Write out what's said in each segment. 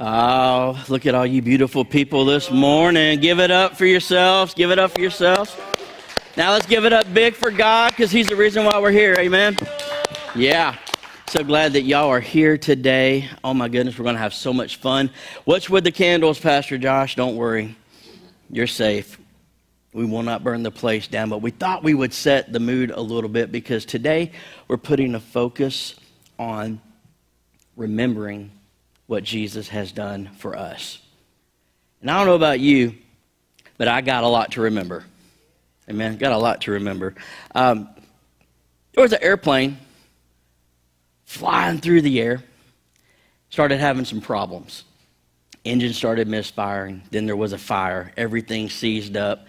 Oh, look at all you beautiful people this morning. Give it up for yourselves. Give it up for yourselves. Now let's give it up big for God because He's the reason why we're here. Amen. Yeah. So glad that y'all are here today. Oh my goodness, we're going to have so much fun. What's with the candles, Pastor Josh? Don't worry. You're safe. We will not burn the place down, but we thought we would set the mood a little bit because today we're putting a focus on remembering what Jesus has done for us. And I don't know about you, but I got a lot to remember. Amen. Got a lot to remember. Um, there was an airplane flying through the air, started having some problems. Engine started misfiring. Then there was a fire. Everything seized up.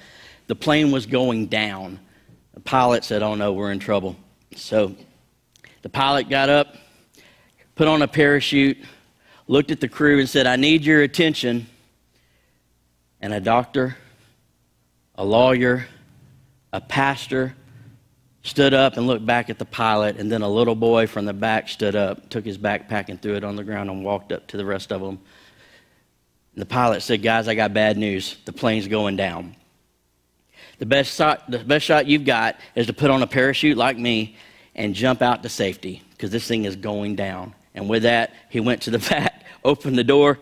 The plane was going down. The pilot said, Oh no, we're in trouble. So the pilot got up, put on a parachute, looked at the crew, and said, I need your attention. And a doctor, a lawyer, a pastor stood up and looked back at the pilot, and then a little boy from the back stood up, took his backpack and threw it on the ground, and walked up to the rest of them. And the pilot said, Guys, I got bad news. The plane's going down. The best, shot, the best shot you've got is to put on a parachute like me and jump out to safety because this thing is going down. And with that, he went to the back, opened the door,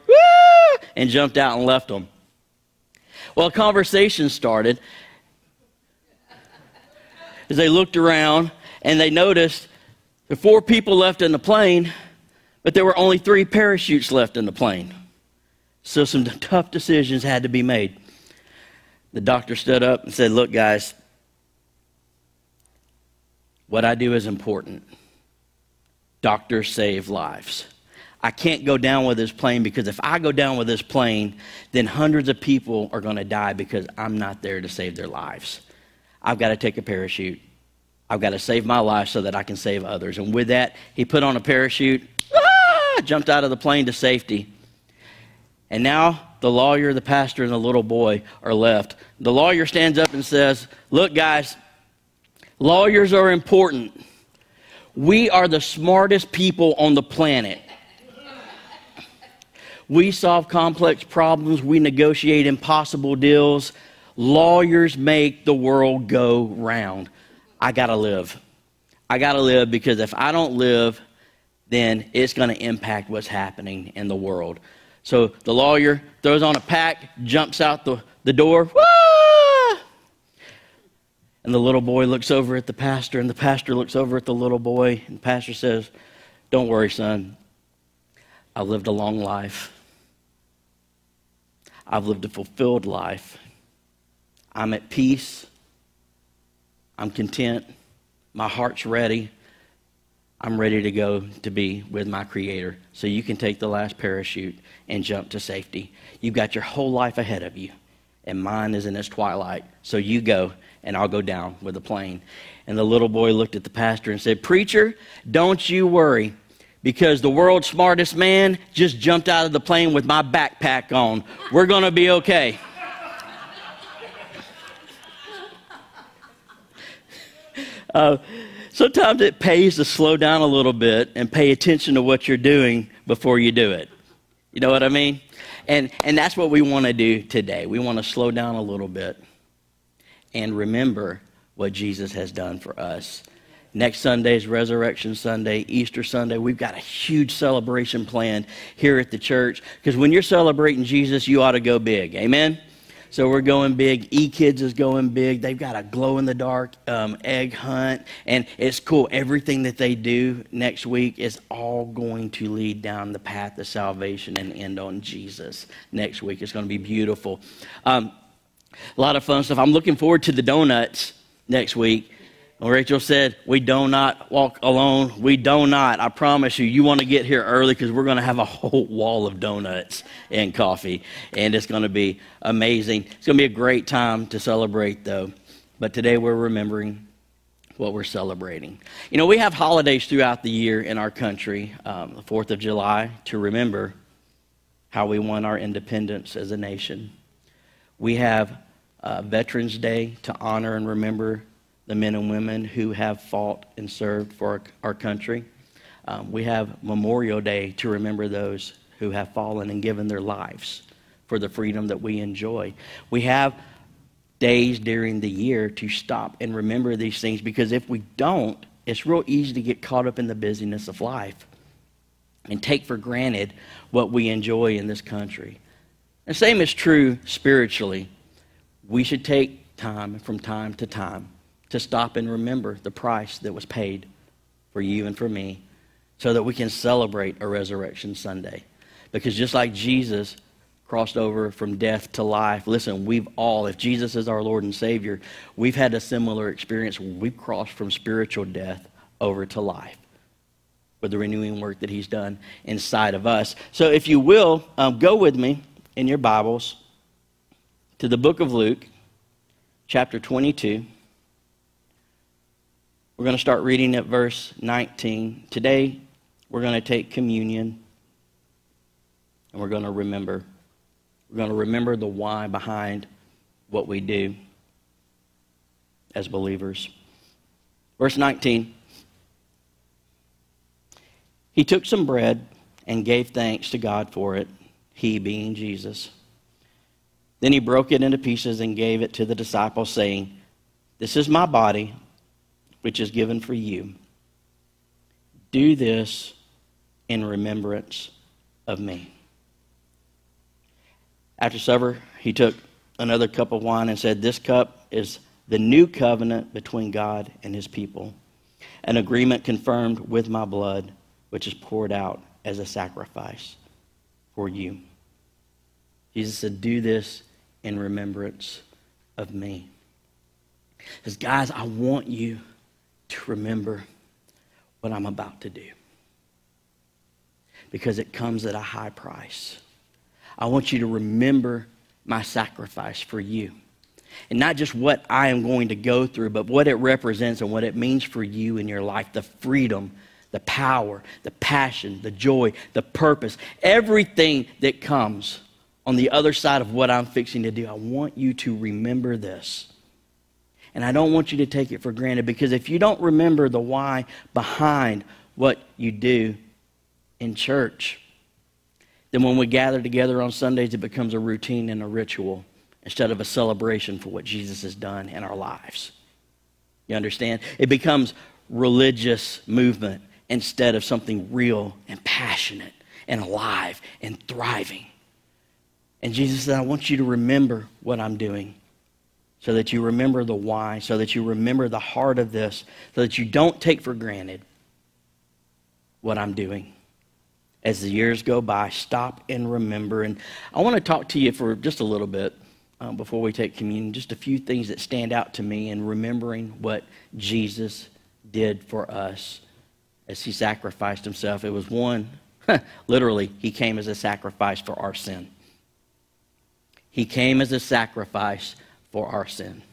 and jumped out and left them. Well, a conversation started as they looked around and they noticed the four people left in the plane, but there were only three parachutes left in the plane. So some tough decisions had to be made. The doctor stood up and said, Look, guys, what I do is important. Doctors save lives. I can't go down with this plane because if I go down with this plane, then hundreds of people are going to die because I'm not there to save their lives. I've got to take a parachute. I've got to save my life so that I can save others. And with that, he put on a parachute, ah, jumped out of the plane to safety. And now the lawyer, the pastor, and the little boy are left. The lawyer stands up and says, Look, guys, lawyers are important. We are the smartest people on the planet. We solve complex problems, we negotiate impossible deals. Lawyers make the world go round. I got to live. I got to live because if I don't live, then it's to impact what's happening in the world. So the lawyer throws on a pack, jumps out the, the door, Wah! and the little boy looks over at the pastor, and the pastor looks over at the little boy, and the pastor says, Don't worry, son. I've lived a long life. I've lived a fulfilled life. I'm at peace. I'm content. My heart's ready. I'm ready to go to be with my Creator. So you can take the last parachute and jump to safety. You've got your whole life ahead of you, and mine is in its twilight. So you go, and I'll go down with the plane. And the little boy looked at the pastor and said, Preacher, don't you worry, because the world's smartest man just jumped out of the plane with my backpack on. We're going to be okay. Uh, sometimes it pays to slow down a little bit and pay attention to what you're doing before you do it. You know what I mean? And, and that's what we want to do today. We want to slow down a little bit and remember what Jesus has done for us. Next Sunday is Resurrection Sunday, Easter Sunday. We've got a huge celebration planned here at the church because when you're celebrating Jesus, you ought to go big. Amen? So we're going big. E Kids is going big. They've got a glow in the dark um, egg hunt, and it's cool. Everything that they do next week is all going to lead down the path of salvation and end on Jesus next week. It's going to be beautiful. Um, a lot of fun stuff. I'm looking forward to the donuts next week. Rachel said, We do not walk alone. We do not. I promise you, you want to get here early because we're going to have a whole wall of donuts and coffee. And it's going to be amazing. It's going to be a great time to celebrate, though. But today we're remembering what we're celebrating. You know, we have holidays throughout the year in our country, um, the 4th of July, to remember how we won our independence as a nation. We have uh, Veterans Day to honor and remember the men and women who have fought and served for our, our country. Um, we have Memorial Day to remember those who have fallen and given their lives for the freedom that we enjoy. We have days during the year to stop and remember these things because if we don't, it's real easy to get caught up in the busyness of life and take for granted what we enjoy in this country. The same is true spiritually. We should take time from time to time to stop and remember the price that was paid for you and for me so that we can celebrate a resurrection Sunday. Because just like Jesus crossed over from death to life. Listen, we've all, if Jesus is our Lord and Savior, we've had a similar experience. We've crossed from spiritual death over to life with the renewing work that He's done inside of us. So, if you will, um, go with me in your Bibles to the book of Luke, chapter 22. We're going to start reading at verse 19. Today, we're going to take communion and we're going to remember we're going to remember the why behind what we do as believers. Verse 19 He took some bread and gave thanks to God for it, he being Jesus. Then he broke it into pieces and gave it to the disciples, saying, This is my body, which is given for you. Do this in remembrance of me. After supper, he took another cup of wine and said, This cup is the new covenant between God and his people, an agreement confirmed with my blood, which is poured out as a sacrifice for you. Jesus said, Do this in remembrance of me. Because, guys, I want you to remember what I'm about to do. Because it comes at a high price. I want you to remember my sacrifice for you. And not just what I am going to go through, but what it represents and what it means for you in your life the freedom, the power, the passion, the joy, the purpose, everything that comes on the other side of what I'm fixing to do. I want you to remember this. And I don't want you to take it for granted because if you don't remember the why behind what you do in church, then when we gather together on Sundays, it becomes a routine and a ritual instead of a celebration for what Jesus has done in our lives. You understand? It becomes religious movement instead of something real and passionate and alive and thriving. And Jesus said, I want you to remember what I'm doing so that you remember the why, so that you remember the heart of this, so that you don't take for granted what I'm doing as the years go by, stop and remember. And I want to talk to you for just a little bit um, before we take communion, just a few things that stand out to me in remembering what Jesus did for us as he sacrificed himself. It was one, literally, he came as a sacrifice for our sin. He came as a sacrifice for our sin.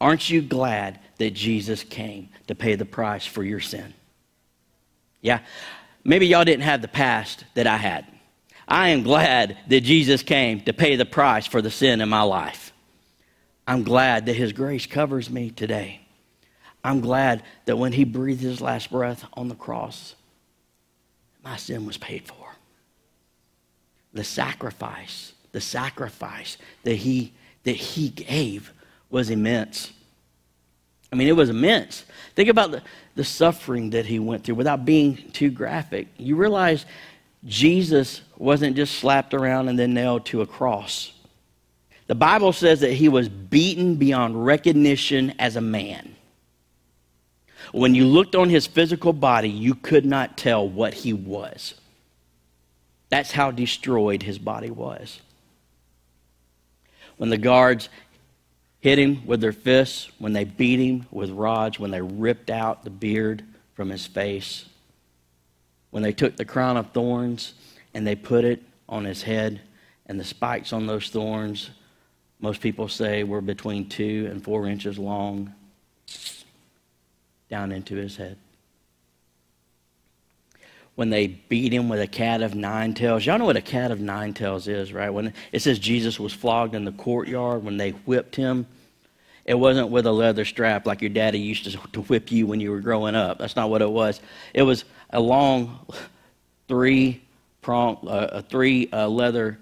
Aren't you glad that Jesus came to pay the price for your sin? Yeah. Maybe y'all didn't have the past that I had. I am glad that Jesus came to pay the price for the sin in my life. I'm glad that His grace covers me today. I'm glad that when He breathed His last breath on the cross, my sin was paid for. The sacrifice, the sacrifice that He that He gave was immense. I mean, it was immense. Think about the, the suffering that he went through without being too graphic. You realize Jesus wasn't just slapped around and then nailed to a cross. The Bible says that he was beaten beyond recognition as a man. When you looked on his physical body, you could not tell what he was. That's how destroyed his body was. When the guards hit him with their fists, when they beat him with rods, when they ripped out the beard from his face, when they took the crown of thorns and they put it on his head, and the spikes on those thorns, most people say, were between two and four inches long down into his head. When they beat him with a cat of nine tails. Y'all know what a cat of nine tails is, right? When it says Jesus was flogged in the courtyard, when they whipped him, it wasn't with a leather strap like your daddy used to, to whip you when you were growing up. That's not what it was. It was a long three prong, uh, uh, three uh, leather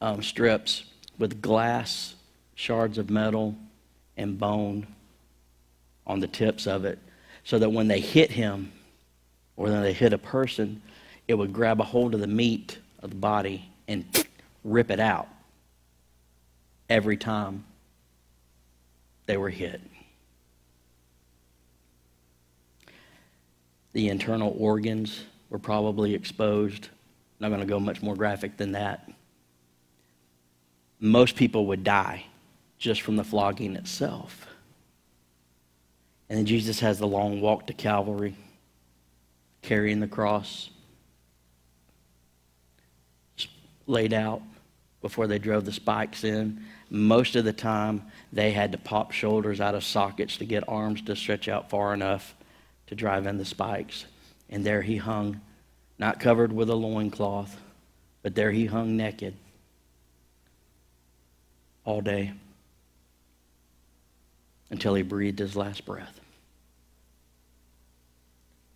um, strips with glass, shards of metal, and bone on the tips of it, so that when they hit him or when they hit a person, it would grab a hold of the meat of the body and rip it out every time they were hit. The internal organs were probably exposed. I'm not going to go much more graphic than that. Most people would die just from the flogging itself. And then Jesus has the long walk to Calvary, carrying the cross, laid out before they drove the spikes in. Most of the time, they had to pop shoulders out of sockets to get arms to stretch out far enough to drive in the spikes. And there he hung, not covered with a loincloth, but there he hung naked all day until he breathed his last breath.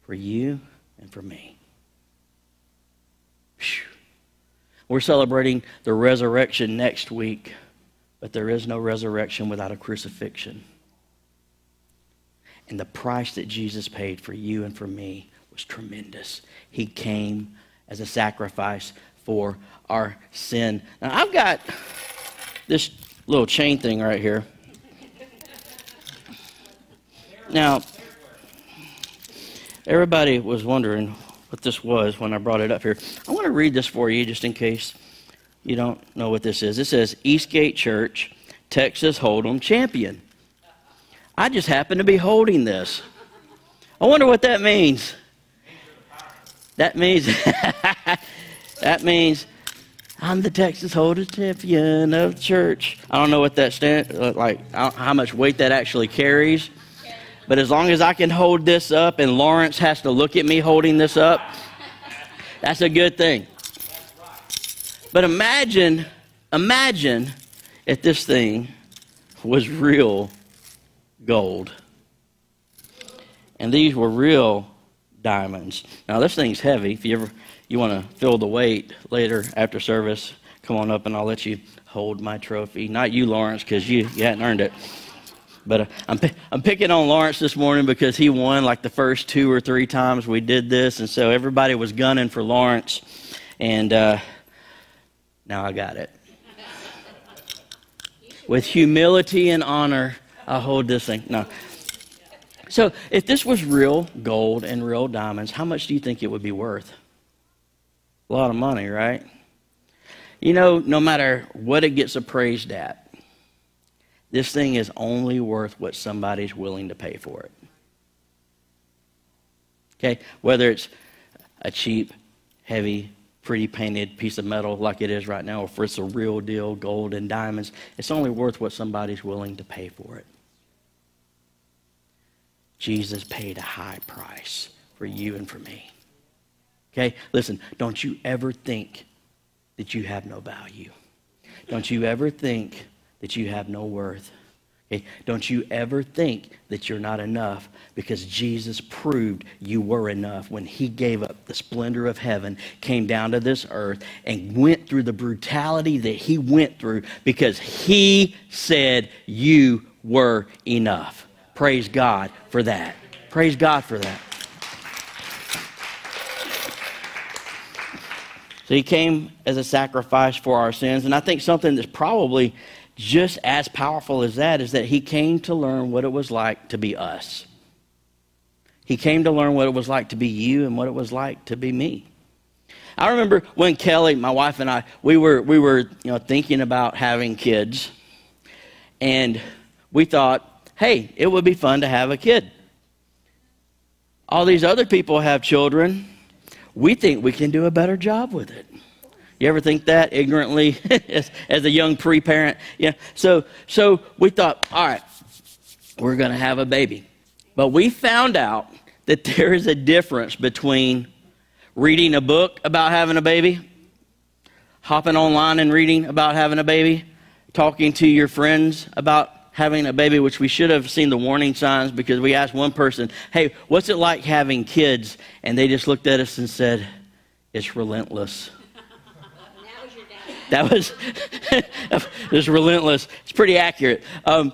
For you and for me. Whew. We're celebrating the resurrection next week, but there is no resurrection without a crucifixion. And the price that Jesus paid for you and for me was tremendous. He came as a sacrifice for our sin. Now, I've got this little chain thing right here. Now, everybody was wondering what this was when I brought it up here. I want to read this for you just in case you don't know what this is. It says Eastgate Church, Texas Hold'em champion. I just happen to be holding this. I wonder what that means. That means that means I'm the Texas Hold'em champion of church. I don't know what that stands uh, like. How much weight that actually carries. But as long as I can hold this up and Lawrence has to look at me holding this up, that's a good thing. But imagine, imagine if this thing was real gold. And these were real diamonds. Now this thing's heavy. If you ever you want to feel the weight later after service, come on up and I'll let you hold my trophy. Not you, Lawrence, because you, you hadn't earned it. But uh, I'm, I'm picking on Lawrence this morning because he won like the first two or three times we did this. And so everybody was gunning for Lawrence. And uh, now I got it. With humility and honor, I hold this thing. No. So if this was real gold and real diamonds, how much do you think it would be worth? A lot of money, right? You know, no matter what it gets appraised at, this thing is only worth what somebody's willing to pay for it. Okay? Whether it's a cheap, heavy, pretty painted piece of metal like it is right now, or if it's a real deal, gold and diamonds, it's only worth what somebody's willing to pay for it. Jesus paid a high price for you and for me. Okay? Listen, don't you ever think that you have no value. Don't you ever think that you have no worth. Okay? Don't you ever think that you're not enough because Jesus proved you were enough when he gave up the splendor of heaven, came down to this earth, and went through the brutality that he went through because he said you were enough. Praise God for that. Praise God for that. So he came as a sacrifice for our sins. And I think something that's probably just as powerful as that is that he came to learn what it was like to be us. He came to learn what it was like to be you and what it was like to be me. I remember when Kelly, my wife and I, we were we were you know thinking about having kids, and we thought, hey, it would be fun to have a kid. All these other people have children. We think we can do a better job with it. You ever think that ignorantly as, as a young pre-parent? Yeah. So so we thought, all right, we're going to have a baby. But we found out that there is a difference between reading a book about having a baby, hopping online and reading about having a baby, talking to your friends about having a baby, which we should have seen the warning signs because we asked one person, hey, what's it like having kids? And they just looked at us and said, it's relentless. That was just relentless. It's pretty accurate. Um,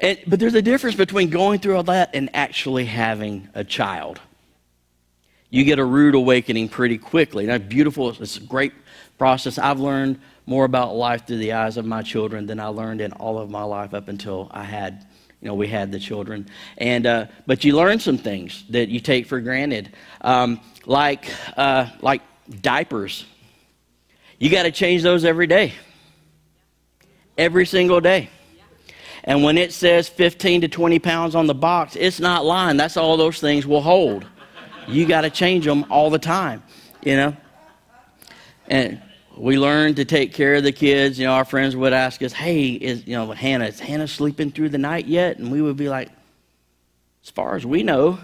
and, but there's a difference between going through all that and actually having a child. You get a rude awakening pretty quickly. That's beautiful. It's a great process. I've learned more about life through the eyes of my children than I learned in all of my life up until I had, you know, we had the children. And uh, but you learn some things that you take for granted, um, like uh, like diapers. You got to change those every day, every single day. And when it says 15 to 20 pounds on the box, it's not lying. That's all those things will hold. You got to change them all the time, you know. And we learned to take care of the kids. You know, our friends would ask us, "Hey, is you know Hannah? Is Hannah sleeping through the night yet?" And we would be like, "As far as we know,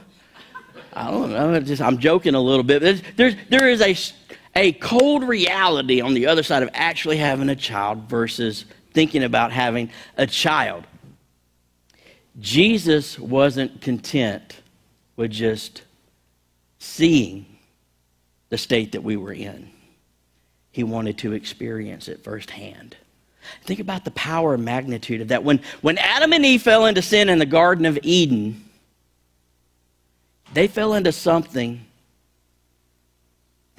I don't know. Just I'm joking a little bit. There's, there's there is a a cold reality on the other side of actually having a child versus thinking about having a child. Jesus wasn't content with just seeing the state that we were in, he wanted to experience it firsthand. Think about the power and magnitude of that. When, when Adam and Eve fell into sin in the Garden of Eden, they fell into something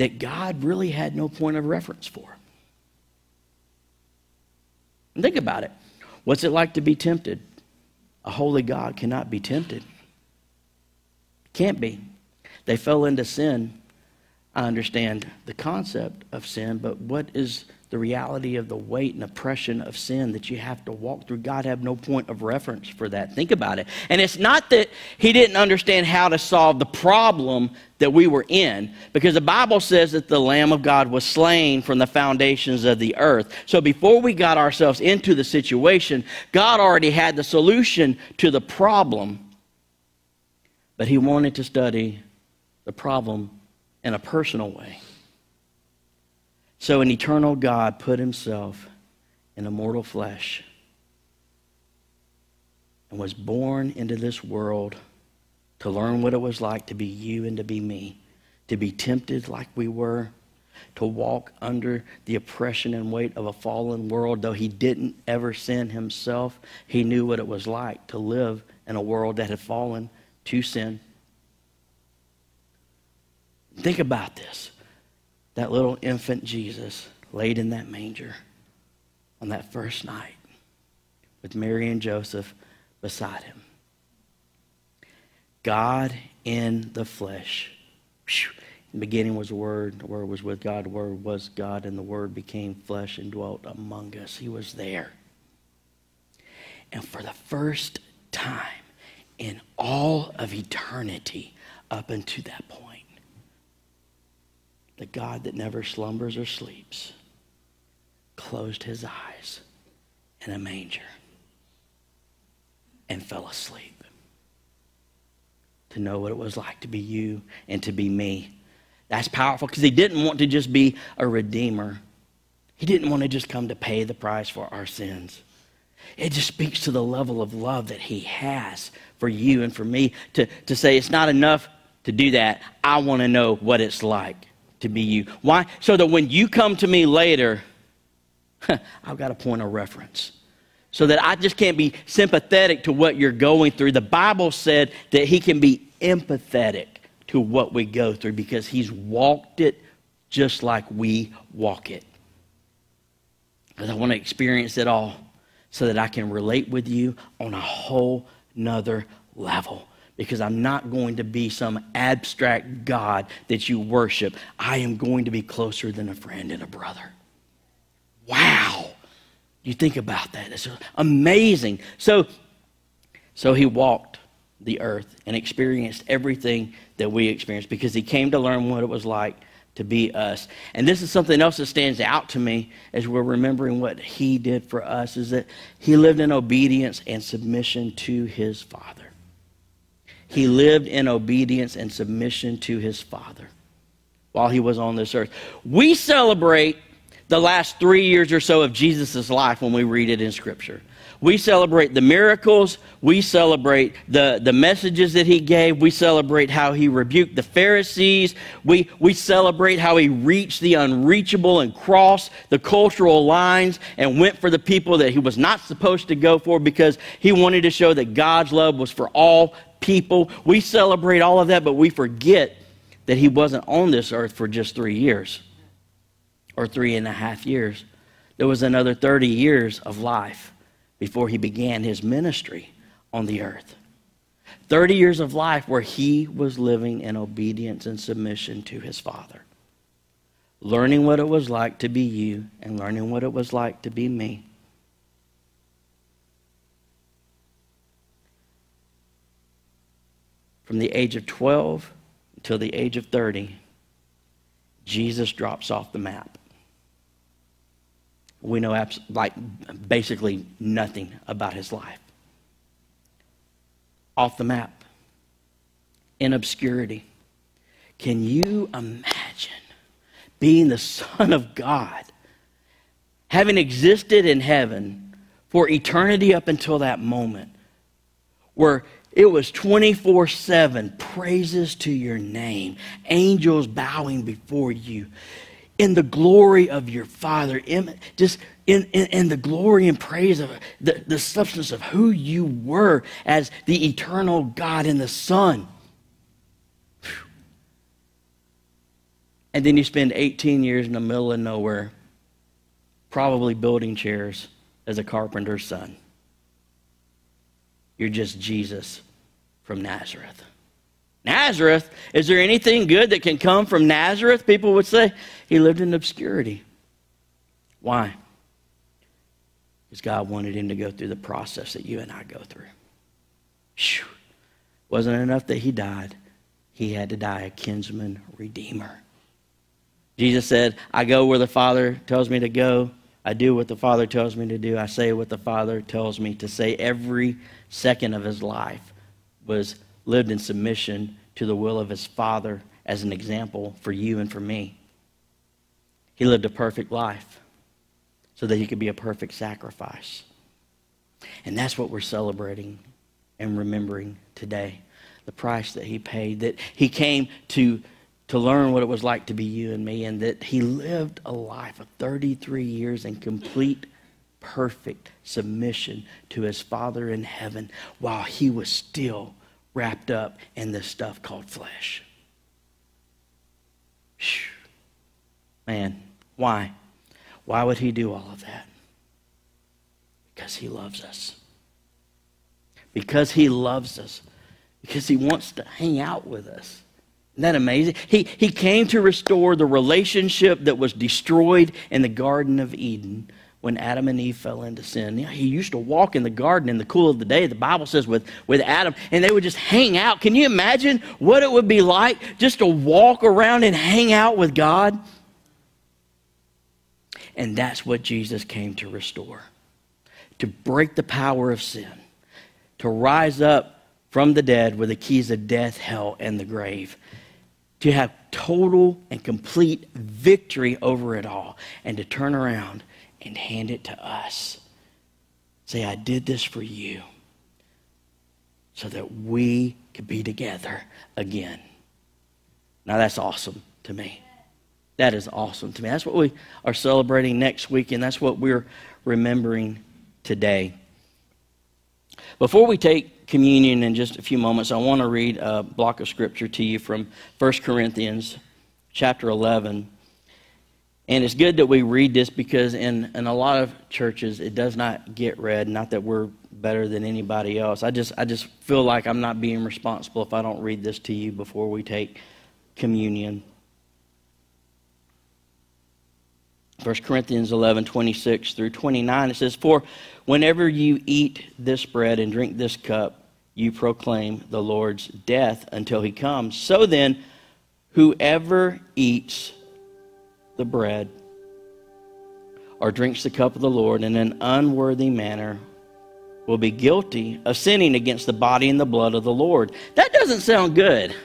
that God really had no point of reference for. And think about it. What's it like to be tempted? A holy God cannot be tempted. Can't be. They fell into sin. I understand the concept of sin, but what is the reality of the weight and oppression of sin that you have to walk through? God had no point of reference for that. Think about it. And it's not that He didn't understand how to solve the problem that we were in, because the Bible says that the Lamb of God was slain from the foundations of the earth. So before we got ourselves into the situation, God already had the solution to the problem, but He wanted to study the problem in a personal way. So, an eternal God put himself in a mortal flesh and was born into this world to learn what it was like to be you and to be me, to be tempted like we were, to walk under the oppression and weight of a fallen world. Though he didn't ever sin himself, he knew what it was like to live in a world that had fallen to sin. Think about this. That little infant Jesus laid in that manger on that first night with Mary and Joseph beside him. God in the flesh. In the beginning was the Word, the Word was with God, the Word was God, and the Word became flesh and dwelt among us. He was there. And for the first time in all of eternity, up until that point, the God that never slumbers or sleeps, closed his eyes in a manger and fell asleep. To know what it was like to be you and to be me. That's powerful because he didn't want to just be a redeemer. He didn't want to just come to pay the price for our sins. It just speaks to the level of love that he has for you and for me to, to say it's not enough to do that. I want to know what it's like to be you. Why? So that when you come to me later, I've got a point of reference. So that I just can't be sympathetic to what you're going through. The Bible said that He can be empathetic to what we go through because He's walked it just like we walk it. Because I want to experience it all so that I can relate with you on a whole nother level because I'm not going to be some abstract God that you worship. I am going to be closer than a friend and a brother. Wow. You think about that. It's amazing. So, so he walked the earth and experienced everything that we experienced because he came to learn what it was like to be us. And this is something else that stands out to me as we're remembering what he did for us is that he lived in obedience and submission to his Father. He lived in obedience and submission to his Father while he was on this earth. We celebrate the last three years or so of Jesus' life when we read it in Scripture. We celebrate the miracles. We celebrate the, the messages that he gave. We celebrate how he rebuked the Pharisees. We, we celebrate how he reached the unreachable and crossed the cultural lines and went for the people that he was not supposed to go for because he wanted to show that God's love was for all people. We celebrate all of that, but we forget that he wasn't on this earth for just three years or three and a half years. There was another 30 years of life before he began his ministry on the earth. 30 years of life where he was living in obedience and submission to his Father, learning what it was like to be you and learning what it was like to be me. From the age of 12 until the age of 30, Jesus drops off the map we know abs- like basically nothing about his life. Off the map, in obscurity. Can you imagine being the Son of God, having existed in heaven for eternity up until that moment, where it was 24 7 praises to your name, angels bowing before you in the glory of your Father, in, just in, in, in, the glory and praise of the, the substance of who you were as the eternal God and the Son. And then you spend 18 years in the middle of nowhere, probably building chairs as a carpenter's son. You're just Jesus from Nazareth. Nazareth? Is there anything good that can come from Nazareth? People would say he lived in obscurity. Why? Because God wanted him to go through the process that you and I go through. Whew. Wasn't enough that he died, he had to die a kinsman redeemer. Jesus said, I go where the Father tells me to go. I do what the Father tells me to do. I say what the Father tells me to say. Every second of his life was lived in submission to the will of his Father as an example for you and for me. He lived a perfect life so that he could be a perfect sacrifice. And that's what we're celebrating and remembering today the price that he paid, that he came to, to learn what it was like to be you and me, and that he lived a life of 33 years in complete, perfect submission to his Father in heaven while he was still wrapped up in this stuff called flesh. Man, why? Why would he do all of that? Because he loves us. Because he loves us. Because he wants to hang out with us. Isn't that amazing? He, he came to restore the relationship that was destroyed in the Garden of Eden when Adam and Eve fell into sin. He used to walk in the garden in the cool of the day, the Bible says, with, with Adam, and they would just hang out. Can you imagine what it would be like just to walk around and hang out with God? And that's what Jesus came to restore to break the power of sin, to rise up from the dead with the keys of death, hell, and the grave, to have total and complete victory over it all, and to turn around and hand it to us. Say, I did this for you so that we could be together again. Now, that's awesome to me. That is awesome to me. That's what we are celebrating next week, and that's what we're remembering today. Before we take communion in just a few moments, I want to read a block of scripture to you from 1 Corinthians chapter 11. And it's good that we read this because in, in a lot of churches it does not get read. Not that we're better than anybody else. I just I just feel like I'm not being responsible if I don't read this to you before we take communion. 1 Corinthians 11, 26 through 29, it says, For whenever you eat this bread and drink this cup, you proclaim the Lord's death until he comes. So then, whoever eats the bread or drinks the cup of the Lord in an unworthy manner will be guilty of sinning against the body and the blood of the Lord. That doesn't sound good.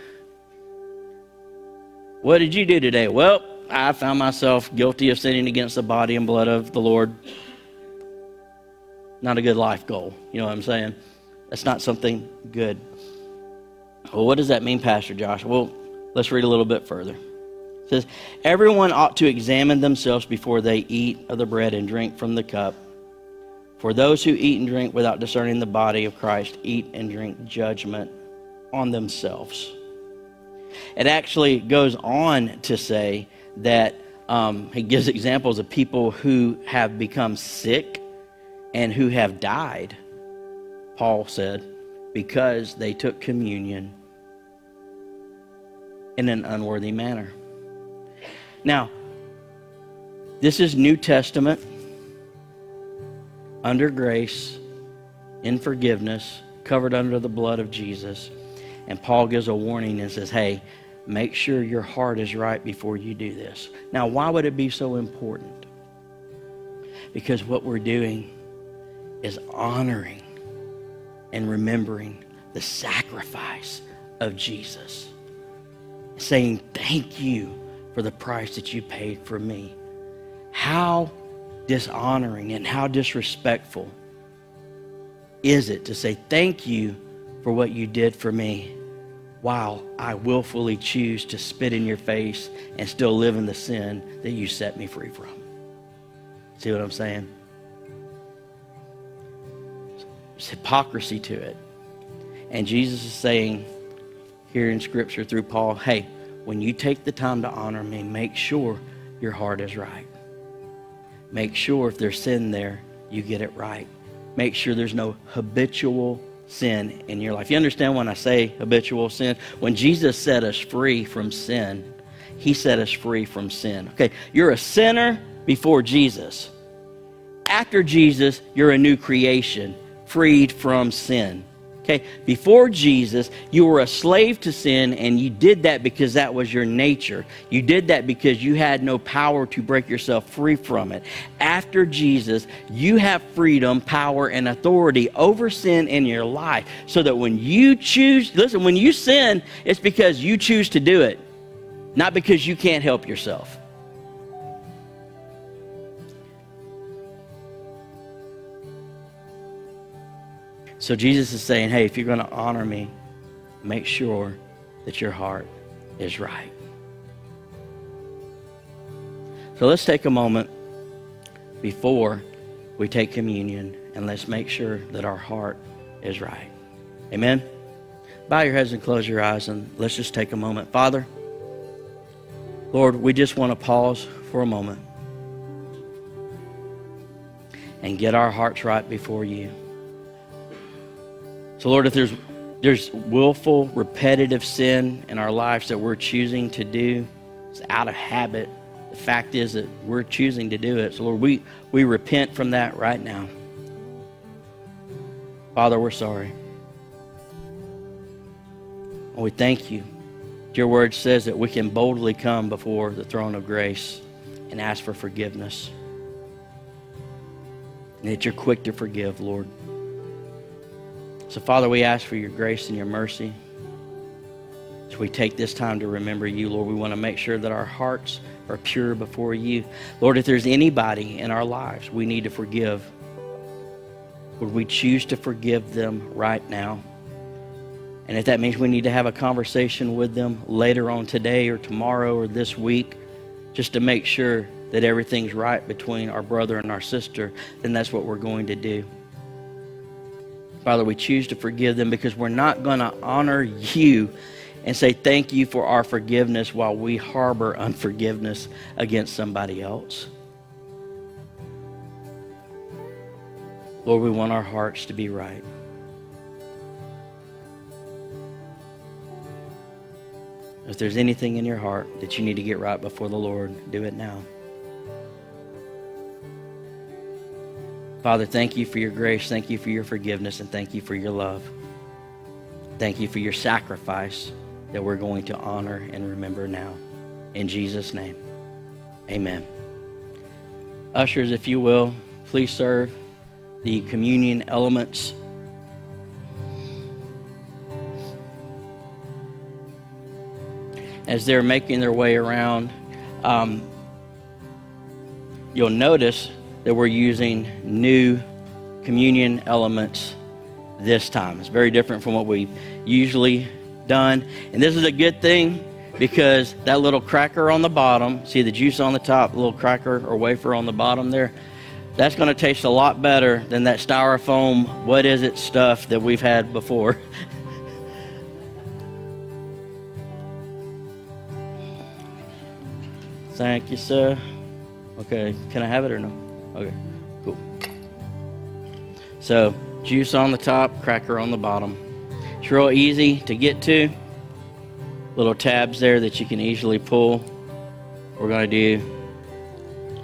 What did you do today? Well, I found myself guilty of sinning against the body and blood of the Lord. not a good life goal. You know what I'm saying? That's not something good. Well, what does that mean, Pastor Josh? Well, let's read a little bit further. It says, Everyone ought to examine themselves before they eat of the bread and drink from the cup. For those who eat and drink without discerning the body of Christ eat and drink judgment on themselves. It actually goes on to say that um, he gives examples of people who have become sick and who have died, Paul said, because they took communion in an unworthy manner. Now, this is New Testament under grace, in forgiveness, covered under the blood of Jesus. And Paul gives a warning and says, hey, make sure your heart is right before you do this. Now, why would it be so important? Because what we're doing is honoring and remembering the sacrifice of Jesus. Saying, thank you for the price that you paid for me. How dishonoring and how disrespectful is it to say thank you for what you did for me while I willfully choose to spit in your face and still live in the sin that you set me free from? See what I'm saying? There's hypocrisy to it. And Jesus is saying here in Scripture through Paul, hey, when you take the time to honor me, make sure your heart is right. Make sure if there's sin there, you get it right. Make sure there's no habitual sin in your life. You understand when I say habitual sin? When Jesus set us free from sin, he set us free from sin. Okay, you're a sinner before Jesus. After Jesus, you're a new creation, freed from sin. Okay, before Jesus, you were a slave to sin, and you did that because that was your nature. You did that because you had no power to break yourself free from it. After Jesus, you have freedom, power, and authority over sin in your life. So that when you choose, listen, when you sin, it's because you choose to do it, not because you can't help yourself. So Jesus is saying, hey, if you're going to honor me, make sure that your heart is right. So let's take a moment before we take communion and let's make sure that our heart is right. Amen? Bow your heads and close your eyes and let's just take a moment. Father, Lord, we just want to pause for a moment and get our hearts right before you. So, Lord, if there's there's willful, repetitive sin in our lives that we're choosing to do, it's out of habit. The fact is that we're choosing to do it. So, Lord, we, we repent from that right now. Father, we're sorry. And we thank you. Your word says that we can boldly come before the throne of grace and ask for forgiveness. And that you're quick to forgive, Lord. So, Father, we ask for your grace and your mercy. As we take this time to remember you, Lord, we want to make sure that our hearts are pure before you. Lord, if there's anybody in our lives we need to forgive, would we choose to forgive them right now? And if that means we need to have a conversation with them later on today or tomorrow or this week, just to make sure that everything's right between our brother and our sister, then that's what we're going to do. Father, we choose to forgive them because we're not going to honor you and say thank you for our forgiveness while we harbor unforgiveness against somebody else. Lord, we want our hearts to be right. If there's anything in your heart that you need to get right before the Lord, do it now. Father, thank you for your grace. Thank you for your forgiveness. And thank you for your love. Thank you for your sacrifice that we're going to honor and remember now. In Jesus' name, amen. Ushers, if you will, please serve the communion elements. As they're making their way around, um, you'll notice that we're using new communion elements this time. It's very different from what we've usually done. And this is a good thing because that little cracker on the bottom, see the juice on the top, little cracker or wafer on the bottom there, that's going to taste a lot better than that styrofoam, what is it stuff that we've had before. Thank you, sir. Okay, can I have it or no? Okay, cool. So, juice on the top, cracker on the bottom. It's real easy to get to. Little tabs there that you can easily pull. We're going to do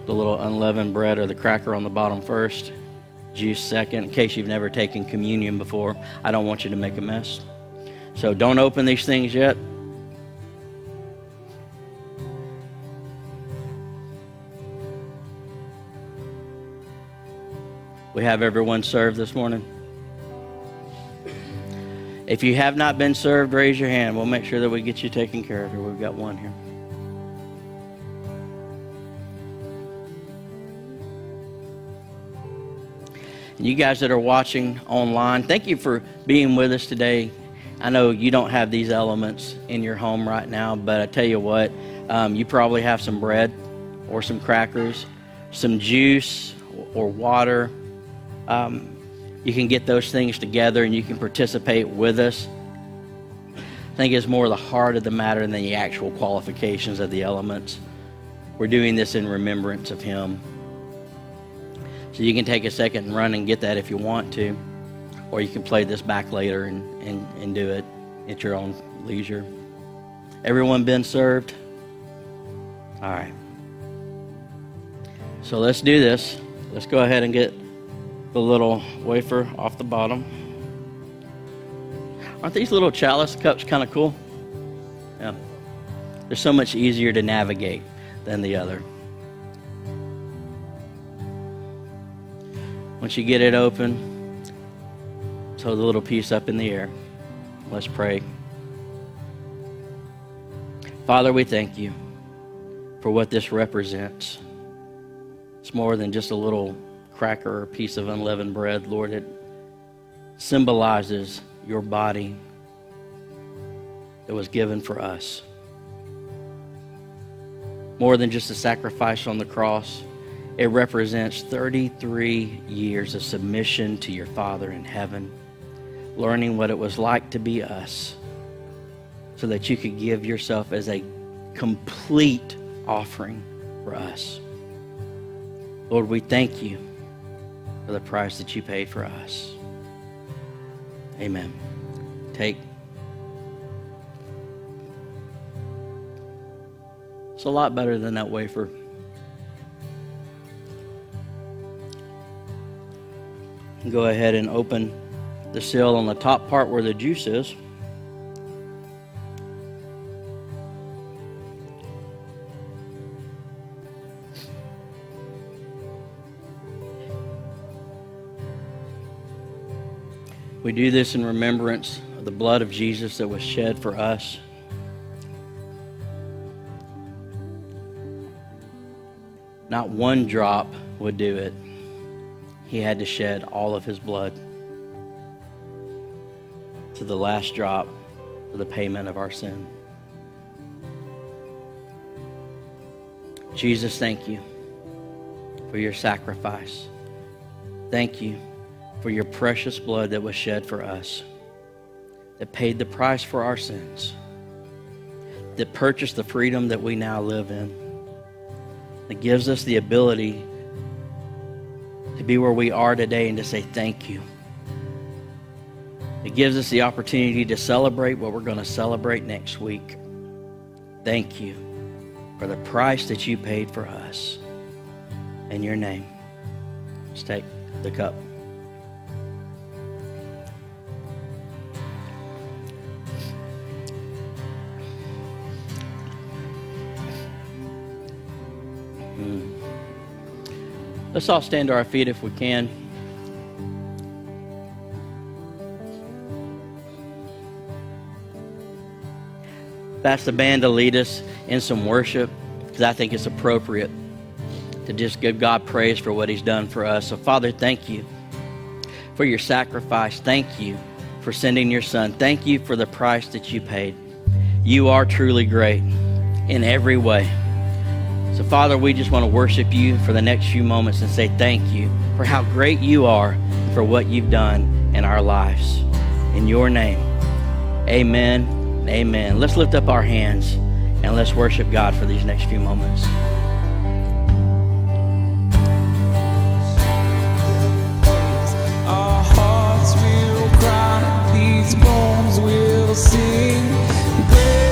the little unleavened bread or the cracker on the bottom first, juice second, in case you've never taken communion before. I don't want you to make a mess. So don't open these things yet. We have everyone served this morning. If you have not been served, raise your hand. We'll make sure that we get you taken care of here. We've got one here. And you guys that are watching online, thank you for being with us today. I know you don't have these elements in your home right now, but I tell you what, um, you probably have some bread or some crackers, some juice or water. Um, you can get those things together and you can participate with us. I think it's more the heart of the matter than the actual qualifications of the elements. We're doing this in remembrance of Him. So you can take a second and run and get that if you want to, or you can play this back later and, and, and do it at your own leisure. Everyone been served? All right. So let's do this. Let's go ahead and get the little wafer off the bottom. Aren't these little chalice cups kind of cool? Yeah. They're so much easier to navigate than the other. Once you get it open, throw the little piece up in the air. Let's pray. Father, we thank you for what this represents. It's more than just a little cracker or piece of unleavened bread, Lord. It symbolizes your body that was given for us. More than just a sacrifice on the cross, it represents 33 years of submission to your Father in heaven, learning what it was like to be us, so that you could give yourself as a complete offering for us. Lord, we thank you for the price that you paid for us. Amen. Take. It's a lot better than that wafer. go ahead and open the seal on the top part where the juice is. We do this in remembrance of the blood of Jesus that was shed for us. Not one drop would do it he had to shed all of his blood to the last drop for the payment of our sin. Jesus, thank you for your sacrifice. Thank you for your precious blood that was shed for us, that paid the price for our sins, that purchased the freedom that we now live in, that gives us the ability to be where we are today and to say thank you. It gives us the opportunity to celebrate what we're going to celebrate next week. Thank you for the price that you paid for us. In your name, let's take the cup. Let's all stand to our feet if we can. That's the band to lead us in some worship because I think it's appropriate to just give God praise for what He's done for us. So, Father, thank you for your sacrifice. Thank you for sending your Son. Thank you for the price that you paid. You are truly great in every way. So, Father, we just want to worship you for the next few moments and say thank you for how great you are, for what you've done in our lives. In your name, amen. Amen. Let's lift up our hands and let's worship God for these next few moments. Bones will sing.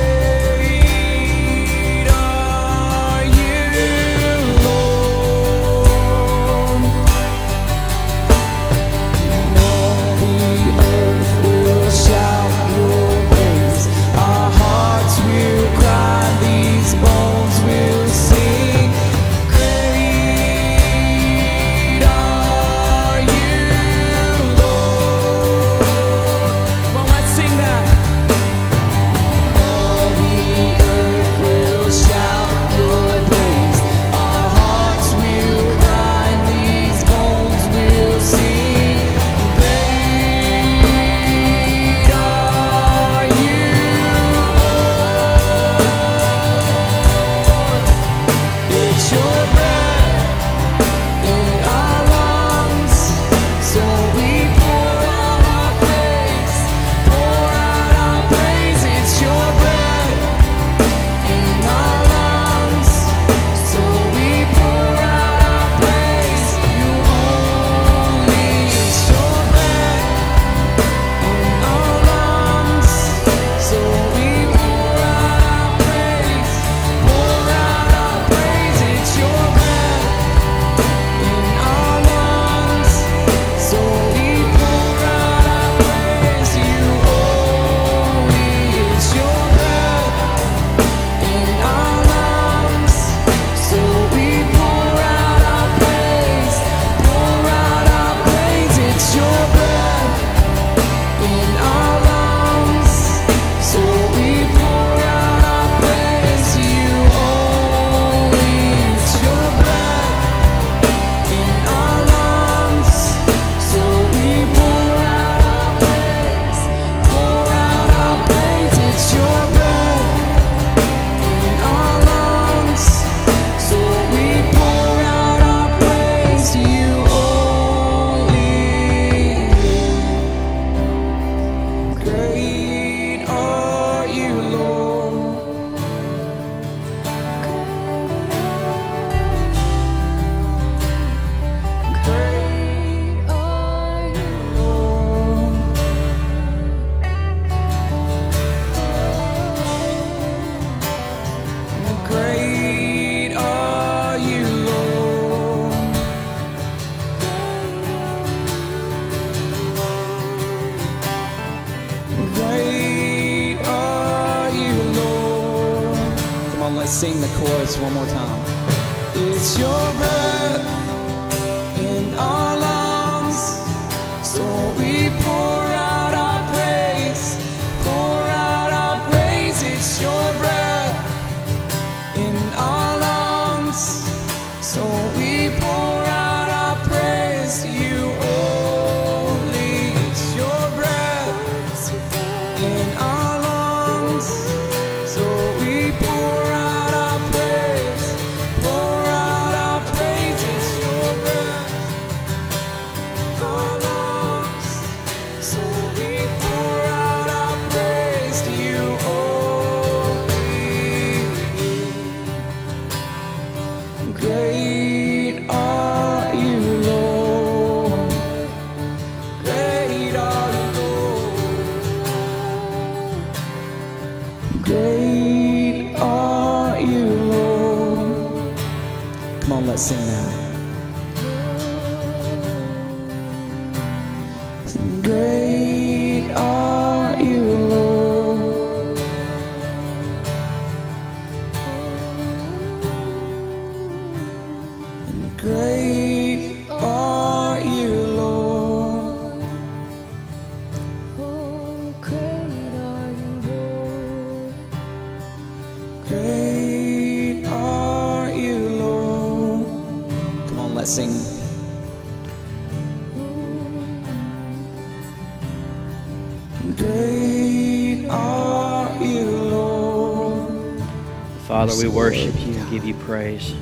Father, we worship you and give you praise.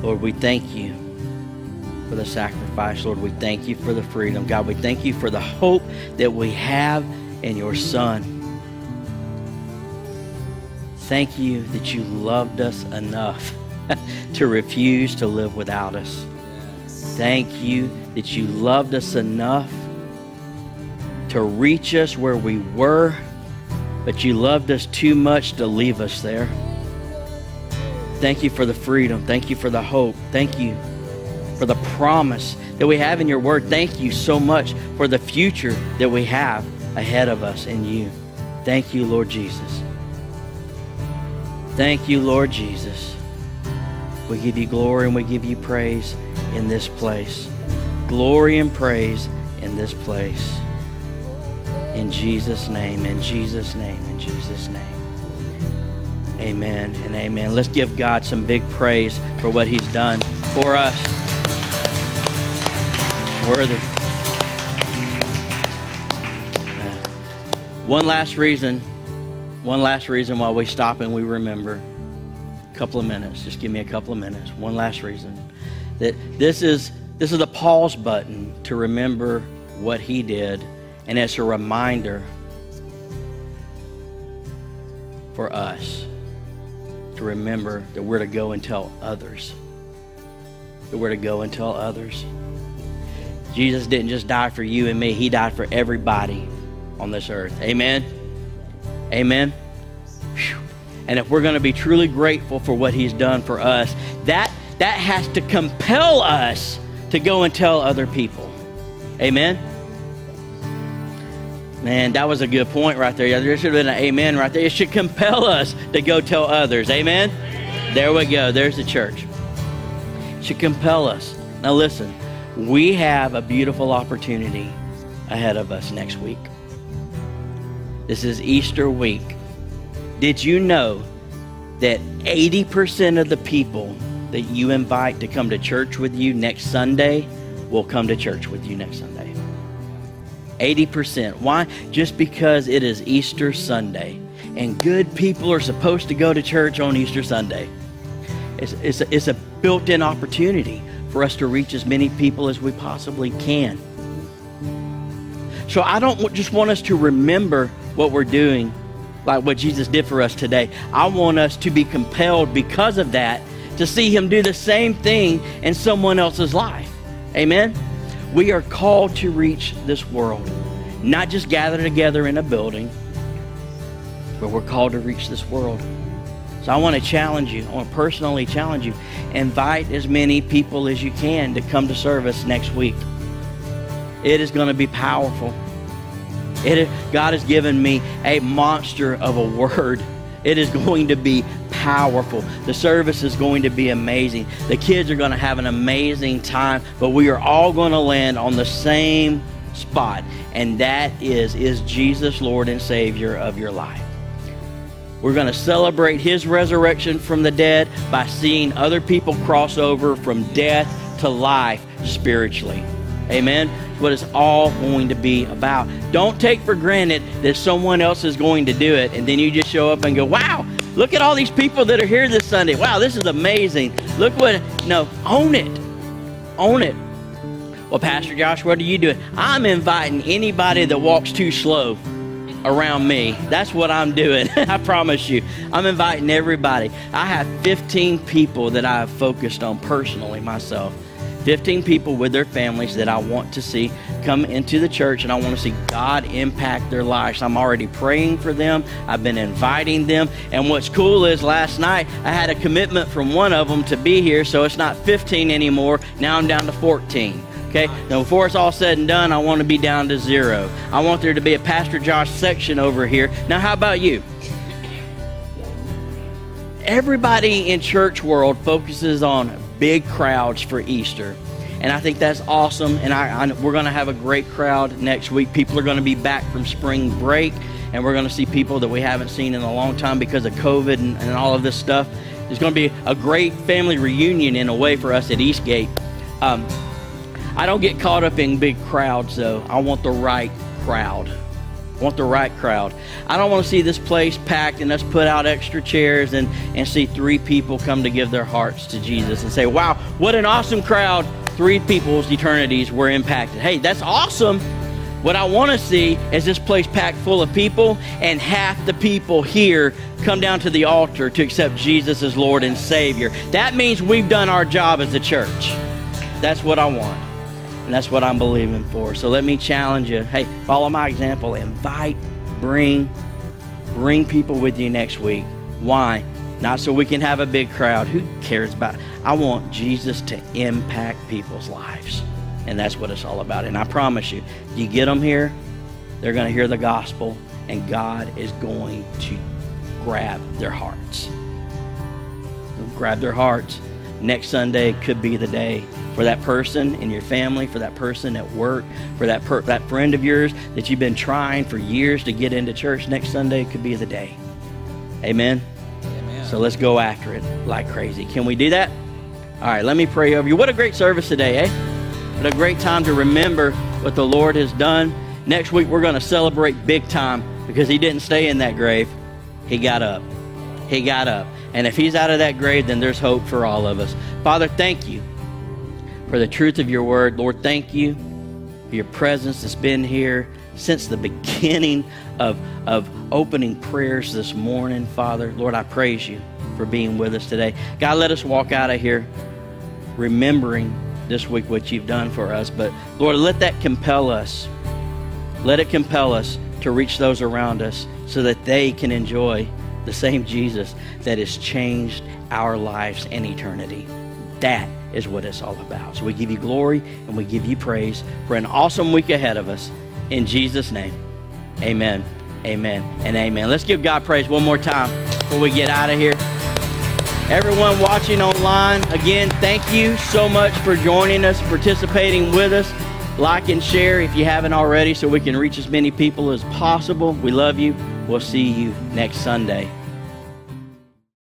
Lord, we thank you for the sacrifice. Lord, we thank you for the freedom. God, we thank you for the hope that we have in your Son. Thank you that you loved us enough to refuse to live without us. Thank you that you loved us enough to reach us where we were, but you loved us too much to leave us there. Thank you for the freedom. Thank you for the hope. Thank you for the promise that we have in your word. Thank you so much for the future that we have ahead of us in you. Thank you, Lord Jesus. Thank you, Lord Jesus. We give you glory and we give you praise in this place. Glory and praise in this place. In Jesus' name, in Jesus' name, in Jesus' name. Amen and amen. Let's give God some big praise for what He's done for us. Worthy. Uh, One last reason, one last reason why we stop and we remember. A couple of minutes. Just give me a couple of minutes. One last reason. That this is this is the pause button to remember what he did and as a reminder for us to remember that we're to go and tell others. That we're to go and tell others. Jesus didn't just die for you and me, He died for everybody on this earth. Amen? Amen? And if we're going to be truly grateful for what He's done for us, that, that has to compel us to go and tell other people. Amen? Man, that was a good point right there. There should have been an amen right there. It should compel us to go tell others. Amen? There we go. There's the church. It should compel us. Now, listen, we have a beautiful opportunity ahead of us next week. This is Easter week. Did you know that 80% of the people that you invite to come to church with you next Sunday will come to church with you next Sunday? 80%. Why? Just because it is Easter Sunday. And good people are supposed to go to church on Easter Sunday. It's, it's, a, it's a built in opportunity for us to reach as many people as we possibly can. So I don't just want us to remember what we're doing, like what Jesus did for us today. I want us to be compelled because of that to see Him do the same thing in someone else's life. Amen? We are called to reach this world, not just gather together in a building, but we're called to reach this world. So I want to challenge you, I want to personally challenge you. Invite as many people as you can to come to service next week. It is going to be powerful. It, God has given me a monster of a word. It is going to be powerful. The service is going to be amazing. The kids are going to have an amazing time, but we are all going to land on the same spot, and that is is Jesus Lord and Savior of your life. We're going to celebrate his resurrection from the dead by seeing other people cross over from death to life spiritually. Amen. What it's all going to be about. Don't take for granted that someone else is going to do it and then you just show up and go, wow, look at all these people that are here this Sunday. Wow, this is amazing. Look what, no, own it. Own it. Well, Pastor Josh, what are you doing? I'm inviting anybody that walks too slow around me. That's what I'm doing. I promise you. I'm inviting everybody. I have 15 people that I have focused on personally myself. 15 people with their families that I want to see come into the church and I want to see God impact their lives. I'm already praying for them. I've been inviting them. And what's cool is last night I had a commitment from one of them to be here, so it's not 15 anymore. Now I'm down to 14. Okay? Now, before it's all said and done, I want to be down to zero. I want there to be a Pastor Josh section over here. Now, how about you? Everybody in church world focuses on big crowds for Easter. And I think that's awesome. And I, I, we're going to have a great crowd next week. People are going to be back from spring break, and we're going to see people that we haven't seen in a long time because of COVID and, and all of this stuff. There's going to be a great family reunion in a way for us at Eastgate. Um, I don't get caught up in big crowds, though. I want the right crowd. Want the right crowd. I don't want to see this place packed and us put out extra chairs and, and see three people come to give their hearts to Jesus and say, wow, what an awesome crowd. Three people's eternities were impacted. Hey, that's awesome. What I want to see is this place packed full of people and half the people here come down to the altar to accept Jesus as Lord and Savior. That means we've done our job as a church. That's what I want. And that's what I'm believing for. So let me challenge you. Hey, follow my example. Invite, bring, bring people with you next week. Why? Not so we can have a big crowd. Who cares about it? I want Jesus to impact people's lives. And that's what it's all about. And I promise you, you get them here, they're going to hear the gospel, and God is going to grab their hearts. Grab their hearts. Next Sunday could be the day for that person in your family, for that person at work, for that per- that friend of yours that you've been trying for years to get into church. Next Sunday could be the day. Amen. Amen. So let's go after it like crazy. Can we do that? All right, let me pray over you. What a great service today, eh? What a great time to remember what the Lord has done. Next week, we're going to celebrate big time because He didn't stay in that grave. He got up. He got up. And if He's out of that grave, then there's hope for all of us. Father, thank you for the truth of your word. Lord, thank you for your presence that's been here since the beginning of, of opening prayers this morning, Father. Lord, I praise you for being with us today. God, let us walk out of here remembering this week what you've done for us. But Lord, let that compel us. Let it compel us to reach those around us so that they can enjoy the same Jesus that has changed our lives and eternity. That is what it's all about. So we give you glory and we give you praise for an awesome week ahead of us. In Jesus' name, amen, amen, and amen. Let's give God praise one more time before we get out of here. Everyone watching online, again, thank you so much for joining us, participating with us. Like and share if you haven't already so we can reach as many people as possible. We love you. We'll see you next Sunday.